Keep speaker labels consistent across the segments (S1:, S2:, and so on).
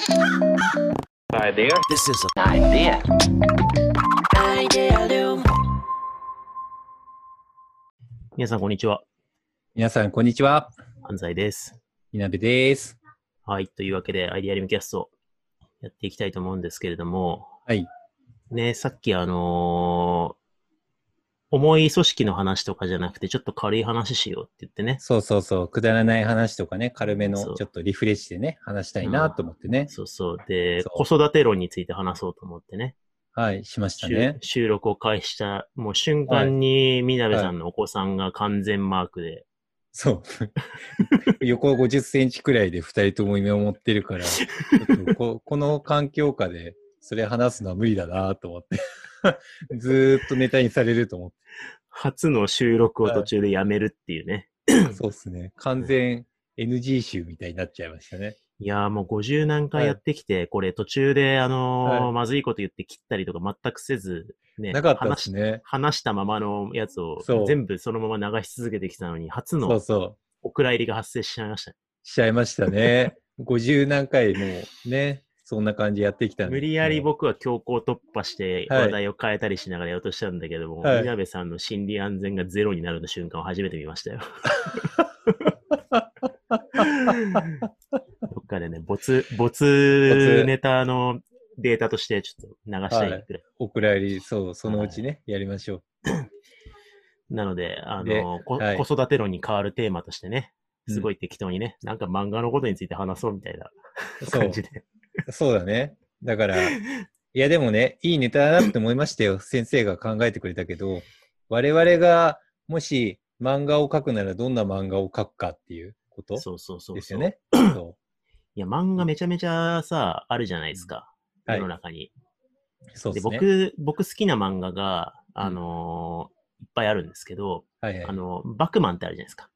S1: Idea.
S2: This is an idea.
S3: Idealum.
S4: 皆さん、こんにちは。
S5: 皆さん、こんにちは。
S4: 安西です。
S5: 稲部です。
S4: はい。というわけで、アイディアリムキャスト、やっていきたいと思うんですけれども、
S5: はい。
S4: ね、さっきあのー重い組織の話とかじゃなくて、ちょっと軽い話しようって言ってね。
S5: そうそうそう。くだらない話とかね、軽めのちょっとリフレッシュでね、話したいなと思ってね。
S4: そうそう。で、子育て論について話そうと思ってね。
S5: はい、しました
S4: 収
S5: ね。
S4: 収録を開始した、もう瞬間に、みなべさんのお子さんが完全マークで、
S5: そう。横50センチくらいで二人とも見守ってるから、ここの環境下でそれ話すのは無理だなと思って。ずーっとネタにされると思っ
S4: 初の収録を途中でやめるっていうね。
S5: て。そうですね。完全 NG 集みたいになっちゃいましたね。
S4: いやーもう50何回やってきて、これ途中であのー
S5: はい
S4: まずいこと言って切ったりとか全くせず、ね、
S5: なかったですね。
S4: 話し話したままのやつを全部そのまま流し続けてきたのに、初の。お蔵入りが発生しちゃいましたね。
S5: しちゃいましたね。50何回もね、そんな感じやってきた
S4: 無理やり
S5: も
S4: 僕は強行突破して
S5: はい。
S4: 話題を変えたりしながらやろうとしたんだけども、
S5: はい。
S4: みなべさんの心理安全がゼロになる瞬間を初めて見ましたよ。どっかでね、没、没ネタのデータとしてちょっと流したいくらい。
S5: お蔵入り、そう、そのうちね、やりましょ
S4: なので、あ
S5: で
S4: の、こ
S5: はい。
S4: 子育て論に変わるテーマとしてね、
S5: うん
S4: すごい適当にね、なんか漫画のことについて話そうみたいな感じで。
S5: そうだね。だから、いやでもね、いいネタだなって思いましたよ。先生が考えてくれたけど、我々がもし漫画を描くならどんな漫画を描くかっていうこと
S4: そうそうそう。
S5: ですよね。そ
S4: いや、漫画めちゃめちゃさ、あるじゃないですか。
S5: はい
S4: 世の中に。
S5: う。そう
S4: で
S5: ですね。
S4: 僕、僕好きな漫画が、あのーいっぱいあるんですけど、
S5: はいはい
S4: あ。の、バクマンってあるじゃないですか。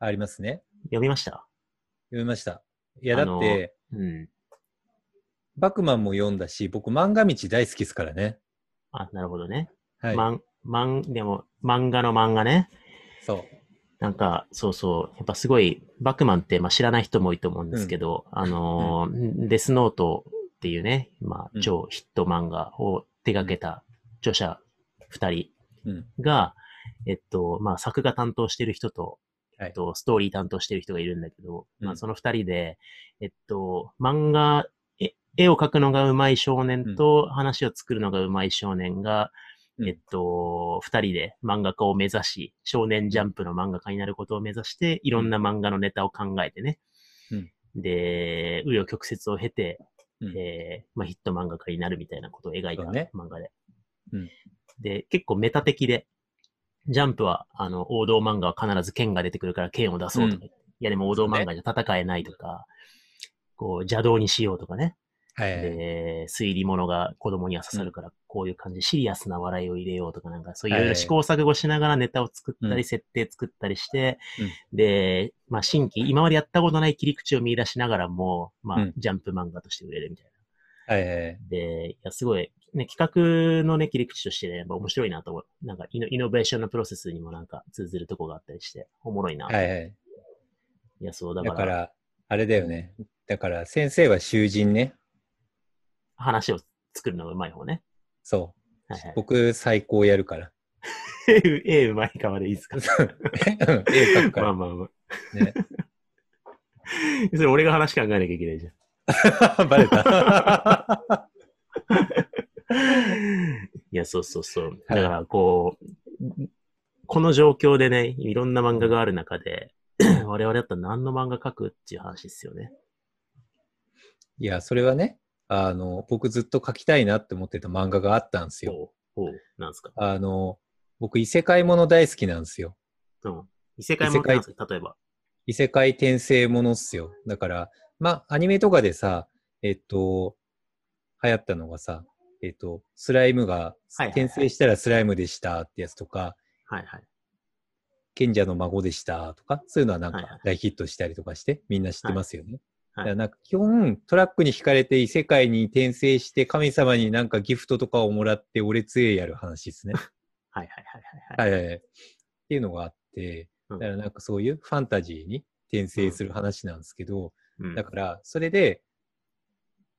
S5: ありますね。
S4: 読みました？
S5: 読みました。いや、だって、
S4: うん。
S5: バクマンも読んだし、僕漫画道大好きですからね。
S4: あ、なるほどね。
S5: はい。
S4: まん、まん、でも、漫画の漫画ね。
S5: そう。
S4: なんか、そうそう。やっぱすごい、バクマンって、まあ、知らない人も多いと思うんですけど、あのーデスノートっていうね、まあ、
S5: うん
S4: 超ヒット漫画を手掛けた著者二人
S5: うん。
S4: が、えっと、まあ、作画担当してる人と、
S5: はい
S4: えっと、ストーリー担当してる人がいるんだけど、まあ、
S5: うん
S4: その二人で、えっと、漫画、え絵を描くのが上手い少年と話を作るのが上手い少年が、
S5: うん。
S4: えっと、二人で漫画家を目指し、少年ジャンプの漫画家になることを目指して、いろんな漫画のネタを考えてね。
S5: うん。
S4: で、紆余曲折を経て、
S5: うん。
S4: えーまあ、ヒット漫画家になるみたいなことを描いた漫画で。
S5: うん。
S4: で、結構メタ的で、ジャンプは、あの、王道漫画は必ず剣が出てくるから剣を出そうとか言って、いやでも王道漫画じゃ戦えないとか、こう、邪道にしようとかね。
S5: はいはい。
S4: で、推理物が子供には刺さるから、こういう感じでシリアスな笑いを入れようとか、なんかそういう試行錯誤しながらネタを作ったり、
S5: うん
S4: 設定作ったりして、で、まあ新規、今までやったことない切り口を見出しながらも、まあ
S5: うん
S4: ジャンプ漫画として売れるみたい
S5: はいはいはい。
S4: な。で、いや、すごい、ね、企画のね、切り口としてね、やっぱ面白いなと思う。なんかイノ、イノベーションのプロセスにもなんか通ずるとこがあったりして、おもろいな。
S5: はいはい。
S4: いや、そう、だから、
S5: だから、あれだよね。だから、先生は囚人ね。
S4: 話を作るのがうまい方ね。
S5: そ
S4: はいは
S5: う。僕、最高やるから。
S4: い。絵うまいかまでいいですか？
S5: えうん絵描くから。
S4: まあまあまあ。
S5: ね、
S4: それ俺が話考えなきゃいけないじゃん。
S5: バレた。
S4: いや、そうそうそう。
S5: はい
S4: だから、こう、この状況でね、いろんな漫画がある中で、我々だったら何の漫画描くっていう話ですよね。
S5: いや、それはね、あの、僕ずっと描きたいなって思ってた漫画があったんですよ。
S4: ほう、ほう、なんですか？
S5: あの、僕、異世界もの大好きなんですよ。
S4: うん。異世界ものなんですか？例えば。
S5: 異世界転生ものっすよ。だから、まあ、アニメとかでさ、えっと、流行ったのがさ、えっと、スライムが、転生したらスライムでしたってやつとか、
S4: はいはい。
S5: 賢者の孫でしたとか、そういうのはなんか大ヒットしたりとかして、みんな知ってますよね。
S4: はい
S5: だからなんか基本、トラックに惹かれて異世界に転生して、神様になんかギフトとかをもらって、俺杖やる話ですね。
S4: はいはいはいはい。
S5: はいはいはい。っていうのがあって、
S4: うん
S5: だからなんかそういうファンタジーに転生する話なんですけど、
S4: うん
S5: だから、それで、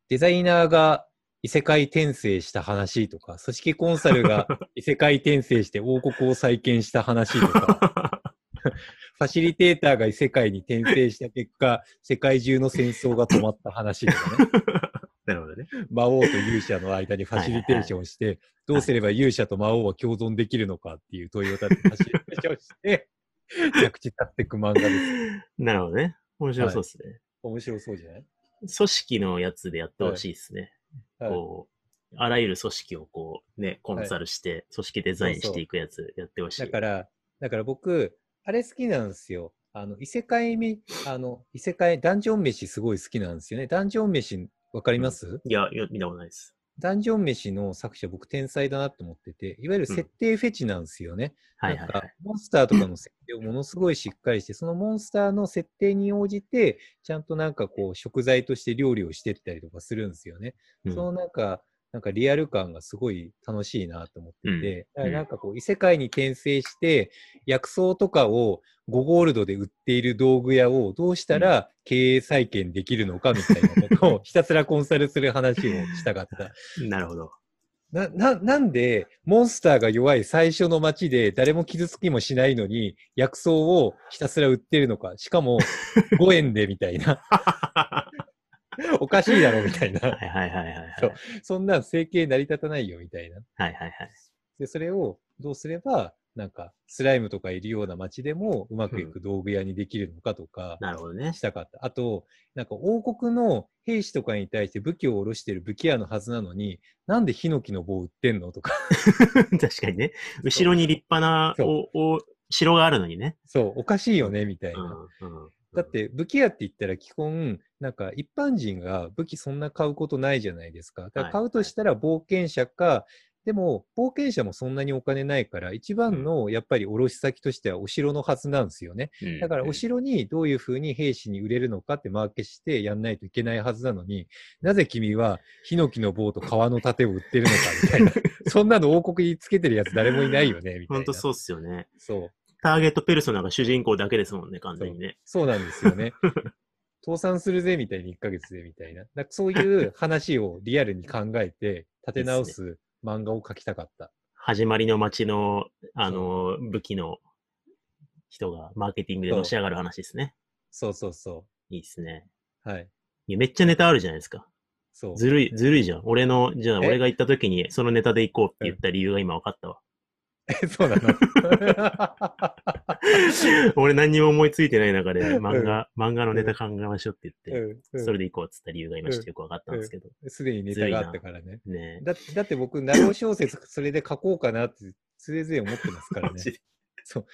S5: デザイナーが異世界転生した話とか、組織コンサルが 異世界転生して王国を再建した話とか、ファシリテーターが異世界に転生した結果、世界中の戦争が止まった話とかね。
S4: なるほどね。
S5: 魔王と勇者の間にファシリテーションして、どうすれば勇者と魔王は共存できるのかっていう問いを立ててファシリテーションして、着地立っていく漫画です。
S4: なるほどね。面白そうですね。
S5: 面白そうじゃない？
S4: 組織のやつでやってほしいですね。
S5: はい
S4: こう、あらゆる組織をこう、ね、コンサルして、組織デザインしていくやつやってほしい。
S5: だから、だから僕、あれ好きなんですよ。あの、異世界み、あの、異世界、ダンジョン飯すごい好きなんですよね。ダンジョン飯、わかります、
S4: いや、いや見たことないです。
S5: ダンジョン飯の作者、僕天才だなと思ってて、いわゆる設定フェチなんですよね。
S4: はいはいはい
S5: なんか。モンスターとかの設定をものすごいしっかりして、そのモンスターの設定に応じて、ちゃんとなんかこう、食材として料理をしてったりとかするんですよね。
S4: うん
S5: そのなんか、なんかリアル感がすごい楽しいなと思ってて、
S4: うん
S5: なんかこう異世界に転生して、薬草とかを5ゴールドで売っている道具屋をどうしたら経営再建できるのかみたいなことを ひたすらコンサルする話をしたかった。
S4: なるほど。
S5: な、な、なんで、モンスターが弱い最初の街で誰も傷つきもしないのに、薬草をひたすら売ってるのか。しかも、5円でみたいな。おかしいだろみたいな。
S4: はいはいはいはいはい。
S5: そうそんなん整形成り立たないよみたいな。
S4: はいはいはい。
S5: で、それをどうすれば、なんか、スライムとかいるような街でもうまくいく道具屋にできるのかとか、
S4: なるほどね
S5: し。たかった。あと、なんか王国の兵士とかに対して武器を下ろしてる武器屋のはずなのに、なんでヒノキの棒売ってんのとか。
S4: 確かにね。後ろに立派な
S5: そ
S4: おお城があるのにね。
S5: そう、おかしいよね、みたい
S4: うん
S5: な。
S4: うん
S5: だって、武器屋って言ったら基本、なんか一般人が武器そんな買うことないじゃないですか。だから
S4: はい
S5: 買うとしたら冒険者か、でも冒険者もそんなにお金ないから、一番のやっぱり卸先としてはお城のはずなんですよね。
S4: うん
S5: だからお城にどういうふうに兵士に売れるのかってマーケしてやんないといけないはずなのに、なぜ君はヒノキの棒と革の盾を売ってるのかみたいな。そんなの王国につけてるやつ誰もいないよねみたいな。
S4: 本当そうっすよね。
S5: そう。
S4: ターゲットペルソナが主人公だけですもんね、完全にね。
S5: そうなんですよね。倒産するぜみたいに1ヶ月でみたいな。なんかそういう話をリアルに考えて立て直す漫画を描きたかった。
S4: 始まりの街の、あの、武器の人がマーケティングでのし上がる話ですね。
S5: そうそうそ
S4: いいですね。
S5: う。はい。
S4: いやめっちゃネタあるじゃないですか。
S5: そう。
S4: ずるい、ずるいじゃん。俺の、じゃあ
S5: え？
S4: 俺が行った時にそのネタで行こうって言った理由が今分かったわ。
S5: そうなの？
S4: 俺何にも思いついてない中で漫画、漫画のネタ考えましょうって言って、
S5: うんうん
S4: それで行こうって言った理由が今ちょっとよく分かったんですけど。
S5: すでにネタがあったからね。
S4: ね
S5: だだって僕、ナロー小説それで書こうかなって常々思ってますからね そう。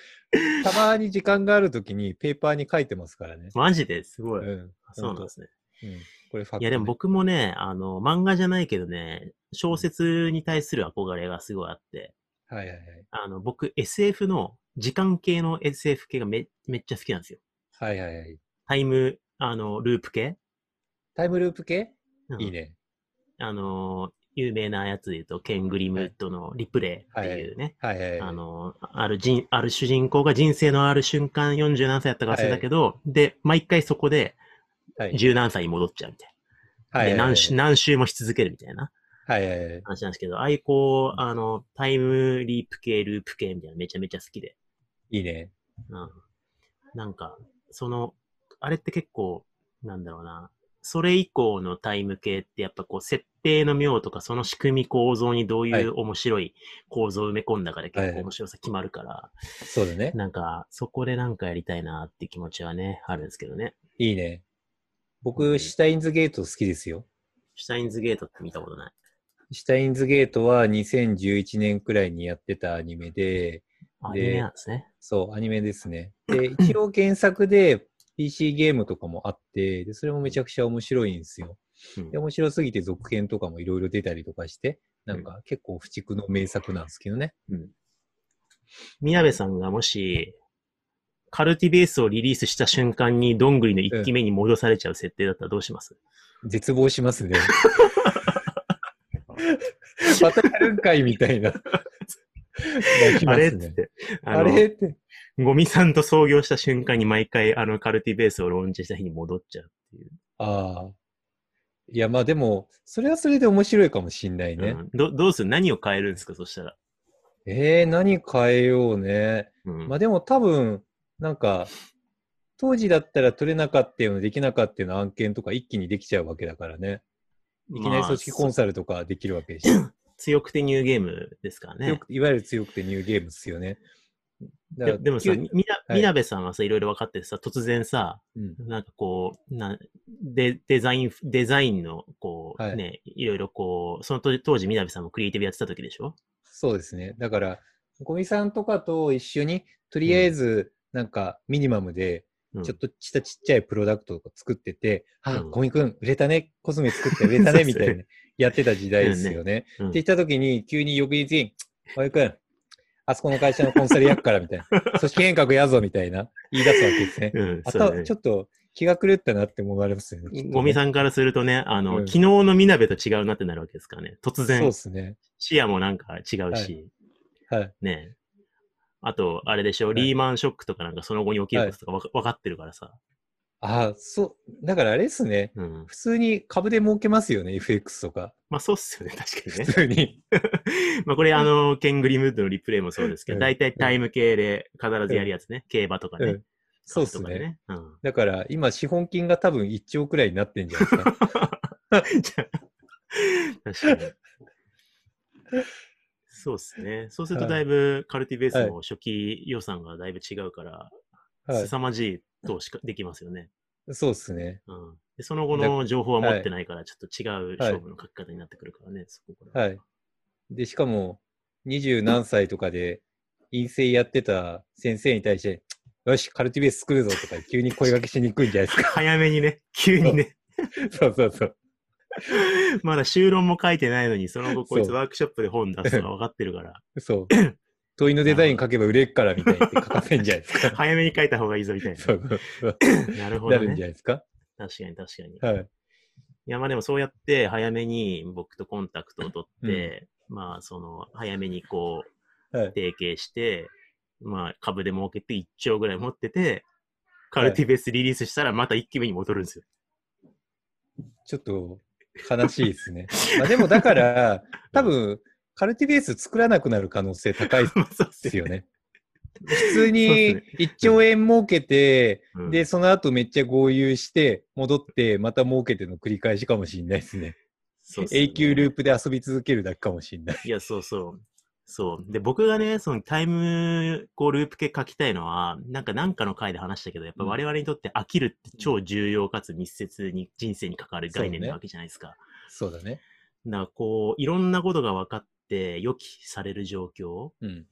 S5: たまに時間があるときにペーパーに書いてますからね。
S4: マジですごい。
S5: うん。
S4: そうなんですね。
S5: うん。これファクト、ね。
S4: いやでも僕もね、あの、漫画じゃないけどね、小説に対する憧れがすごいあって、
S5: はいはいはい。
S4: あの、僕 SF の、時間系の SF 系がめめっちゃ好きなんですよ。
S5: はいはいはい。
S4: タイム、あの、ループ系、
S5: タイムループ系？
S4: うん
S5: いいね。
S4: あの、有名なやつで言うと、ケン・グリムッドのリプレイっていうね、
S5: はいはいはい。
S4: あの、ある人、ある主人公が人生のある瞬間40何歳やったか忘れたけど、で、毎回そこで
S5: はい
S4: 十何歳に戻っちゃうみたいな。
S5: はいはいはい
S4: で何週、何週もし続けるみたいな
S5: はいはいはい。
S4: 話なんですけど、ああいうこう、あの、タイムリープ系、ループ系みたいなのめちゃめちゃ好きで。
S5: いいね。
S4: うん。なんか、その、あれって結構、なんだろうな。それ以降のタイム系ってやっぱこう設定の妙とかその仕組み構造にどう
S5: はい
S4: いう面白い構造を埋め込んだかで結
S5: はい
S4: 構面白さ決まるから、
S5: そうだね。
S4: なんかそこでなんかやりたいなって気持ちはね、あるんですけどね。
S5: いいね。
S4: うん
S5: 僕、シュタインズゲート好きですよ。
S4: シュタインズゲートって見たことない。
S5: シュタインズゲートは2011年くらいにやってたアニメで、
S4: あ、ア
S5: で
S4: ニメなんですね。
S5: そう、アニメですね。で、一応原作で PC ゲームとかもあって、で、それもめちゃくちゃ面白いんですよ。
S4: うん
S5: で、面白すぎて続編とかもいろいろ出たりとかして、なんか結構不畜の名作なんですけどね。
S4: うん。宮部さんがもし、カルティベースをリリースした瞬間にどんぐりの一期目に戻されちゃう設定だったらどうします、
S5: 絶望しますね。またやるんかいみたいな。
S4: あ。れって。あ
S5: れって。
S4: ゴミさんと創業した瞬間に毎回あのカルティベースをローンチした日に戻っちゃうっていう。
S5: ああ。いや、まあでも、それはそれで面白いかもしんないね。
S4: うんどどうする何を変えるんですか、そしたら。
S5: えー、何変えようね。
S4: うん
S5: まあでも多分、なんか、当時だったら取れなかったような、できなかったような案件とか一気にできちゃうわけだからね。いきなり組織コンサルとかできるわけでしょ？
S4: 強くてニューゲームですからね。
S5: いわゆる強くてニューゲームっすよね。
S4: ででもさ、みみな、
S5: はい
S4: みなべさんはさ、いろいろ分かっててさ、突然さ、
S5: うん
S4: なんかこう、なデデザイン、デザインの、こう、
S5: はい
S4: ね、いろいろこう、その当時、みなべさんもクリエイティブやってた時でしょ？
S5: そうですね。だから、ゴミさんとかと一緒に、とりあえず、なんか、ミニマムで、
S4: うん
S5: ちょっとしたちっちゃいプロダクトとか作ってて、あ、
S4: うん
S5: ゴミくん、売れたね、コスメ作って売れたね、みたいな、やってた時代ですよね。
S4: うん
S5: って言った時に、急に翌日に、ゴミくん、あそこの会社のコンサルやっから、みたいな。組織変革やぞ、みたいな、言い出すわけですね。
S4: うん、
S5: あと、ちょっと気が狂ったなって思われますよね。
S4: ゴミさんからするとね、あの、
S5: うん
S4: 昨日のみなべと違うなってなるわけですからね。突
S5: そう
S4: 然
S5: で、すね。
S4: 視野もなんか違うし、
S5: はい。
S4: ね。あと、あれでしょ、
S5: い
S4: リーマンショックとかなんかその後に起きることとかわか分かってるからさ。
S5: あそう、だからあれですね。
S4: うん。
S5: 普通に株で儲けますよね、FX とか。
S4: まあそうっすよね、確かにね
S5: 普。通に。
S4: まあこれあの、ケングリムードのリプレイもそうですけど、
S5: うん
S4: 大体タイム系で必ずやるやつね。競馬とかね
S5: うん。そうっすね。。
S4: うん。
S5: だから今資本金が多分1兆くらいになってんじゃないですか。
S4: 確かに。そうですね。そうするとだいぶカルティベースの初期予算がだいぶ違うから、
S5: は
S4: 凄まじい投資ができますよね。
S5: い。そうっすね。
S4: うん。で、その後の情報は持ってないから、ちょっと違う勝負の書き方になってくるからね、そこから。
S5: はい。で、しかも、二十何歳とかで陰性やってた先生に対して、よし、カルティベース作るぞとか急に声掛けしにくいんじゃないですか。
S4: 早めにね、急にね。
S5: そうそうそう。
S4: まだ修論も書いてないのに、その後こいつワークショップで本出すのが分かってるから、
S5: そう。問いのデザイン書けば売れっからみたいに書かせんじゃないですか。
S4: 早めに書いた方がいいぞみたい
S5: そうそうそう。
S4: な。なるほ
S5: なるんじ
S4: どね。
S5: ゃないですか？
S4: 確かに確かに。い
S5: はい。
S4: や、まあでもそうやって早めに僕とコンタクトを取って、まあその早めにこう
S5: はい。
S4: 提携して、まあ株で儲けて1兆ぐらい持ってて、カルティベースリリースしたらまた1期目に戻るんですよ。
S5: ちょっと悲しいですね。まあでもだから、多分、カルティベース作らなくなる可能性高いですよね。普通に
S4: すね
S5: 1兆円儲けて、
S4: うん
S5: で、その後めっちゃ合流して、戻って、また儲けての繰り返しかもしれないですね。
S4: ね
S5: 永久ループで遊び続けるだけかもしれない。
S4: いや、そうそう。そう。で、僕がね、そのタイム、こう、ループ系書きたいのは、なんか、なんかの回で話したけど、やっぱ
S5: うん
S4: 我々にとって飽きるって超重要かつ密接に人生に関わる概念なわけじゃないですか。
S5: そうだね。
S4: だから、こう、いろんなことが分かって予期される状況
S5: うん。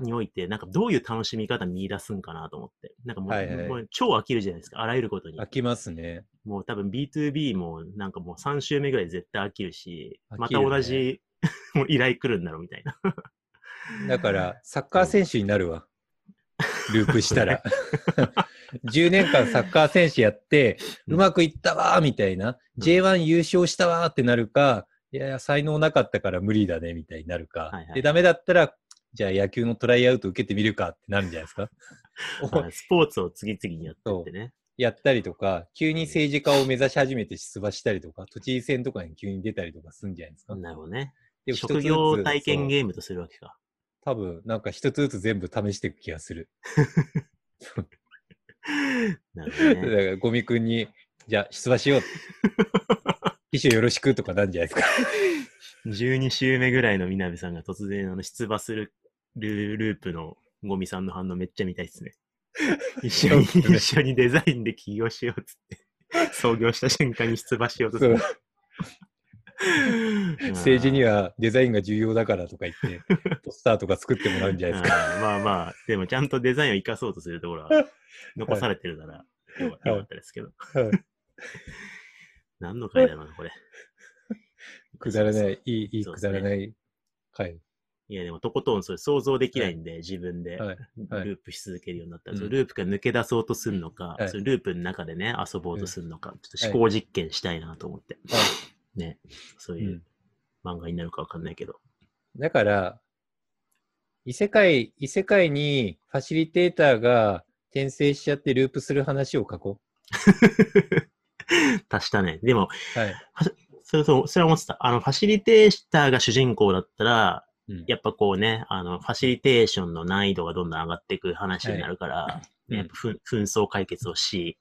S4: において、なんかどういう楽しみ方見出すんかなと思って。なんかもう,、
S5: はいはい
S4: もう超飽きるじゃないですか。あらゆることに
S5: 飽。きますね。
S4: もう多分 B2B もなんかもう3週目ぐらい絶対飽きるし、また同じ もう依頼来るんだろうみたいな。
S5: だから、サッカー選手になるわ。ループしたら。10年間サッカー選手やって、
S4: う
S5: まくいったわーみたいな、
S4: うん
S5: J1 優勝したわーってなるか、いやいや、才能なかったから無理だねみたいになるか、
S4: はいはい
S5: で、ダメだったら、じゃあ野球のトライアウト受けてみるかってなるんじゃないですか。
S4: はいスポーツを次々にやってってね。
S5: やったりとか、急に政治家を目指し始めて出馬したりとか、都知事選とかに急に出たりとかするんじゃないですか。
S4: なるほどね。職業体験ゲームとするわけか。
S5: 多分、なんか一つずつ全部試していく気がする。
S4: なるほど
S5: だか
S4: ね。
S5: ら、ゴミくんに、じゃあ出馬しよう。秘書よろしくとかなんじゃないですか。
S4: 12週目ぐらいのみなべさんが突然あの出馬するルループのゴミさんの反応めっちゃ見たいです ね。一緒に、一緒にデザインで起業しようっつって、創業した瞬間に出馬しようとする。
S5: 政治にはデザインが重要だからとか言って、ポスターとか作ってもらうんじゃないですか。
S4: まあまあ、でもちゃんとデザインを生かそうとするところは 残されてるならよかよかったですけど。
S5: はい。
S4: 何の回だろうな、これ。
S5: くだらない、いい、いいく
S4: そうですね
S5: だらない回。
S4: いや、でもとことんそれ想像できないんで、自分で
S5: はい。はい。
S4: ループし続けるようになったら、
S5: うん。
S4: そのループから抜け出そうとするのか、
S5: はい。
S4: そのループの中でね、遊ぼうとするのか、ちょっと思考実験したいなと思って、ね、そういう漫画になるかわかんないけど。
S5: だから、異世界、異世界にファシリテーターが転生しちゃってループする話を書こ
S4: 足したね。でも、
S5: はい。
S4: それそう、それは思ってた。あの、ファシリテーターが主人公だったら、
S5: うん
S4: やっぱこうね、あの、ファシリテーションの難易度がどんどん上がっていく話になるから、
S5: うん
S4: やっぱふん紛争解決をし、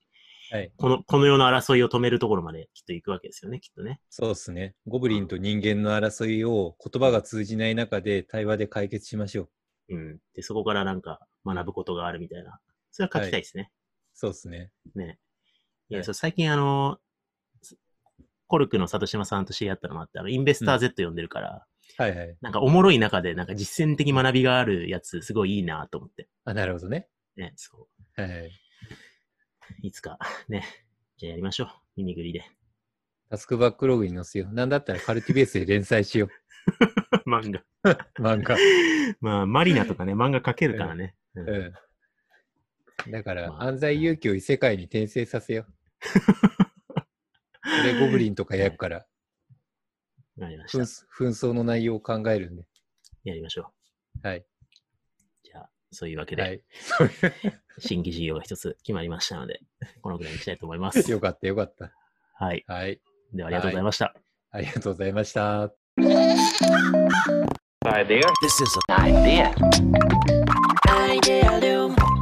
S5: はい。
S4: この、この世の争いを止めるところまできっと行くわけですよね、きっとね。
S5: そうですね。ゴブリンと人間の争いを言葉が通じない中で対話で解決しましょう。
S4: うん。で、そこからなんか学ぶことがあるみたいな。それは書きたいですね。
S5: そうですね。
S4: ね。いや、
S5: はい
S4: そう最近あの、コルクの里島さんと知り合ったのもあって、あの、インベスター Z 読んでるから、
S5: はいはい。
S4: なんかおもろい中で、なんか実践的学びがあるやつ、すごいいいなと思って。
S5: あ、なるほどね。
S4: ね、そ
S5: はいはい。
S4: う。いつか、ね。じゃあやりましょう。ミニグリで。
S5: タスクバックログに載せよう。なんだったらカルティベースで連載しよ
S4: 漫画。
S5: う。漫画。
S4: まあ、マリナとかね、漫画描けるからね。うん
S5: うん。だから、
S4: まあ
S5: 安西勇気を異世界に転生させよう。それゴブリンとかやるから、
S4: わかりました。
S5: 紛争紛争の内容を考えるんで。
S4: やりましょ
S5: はい。
S4: そういうわけで、
S5: はい。
S4: 新規事業が一つ決まりましたので、このぐらいにしたいと思います。
S5: よかったよかった。
S4: はい。
S5: はい。
S4: では、ありがとうございました。
S5: ありがとうございました。
S1: This is an idea.
S2: Idea Loom.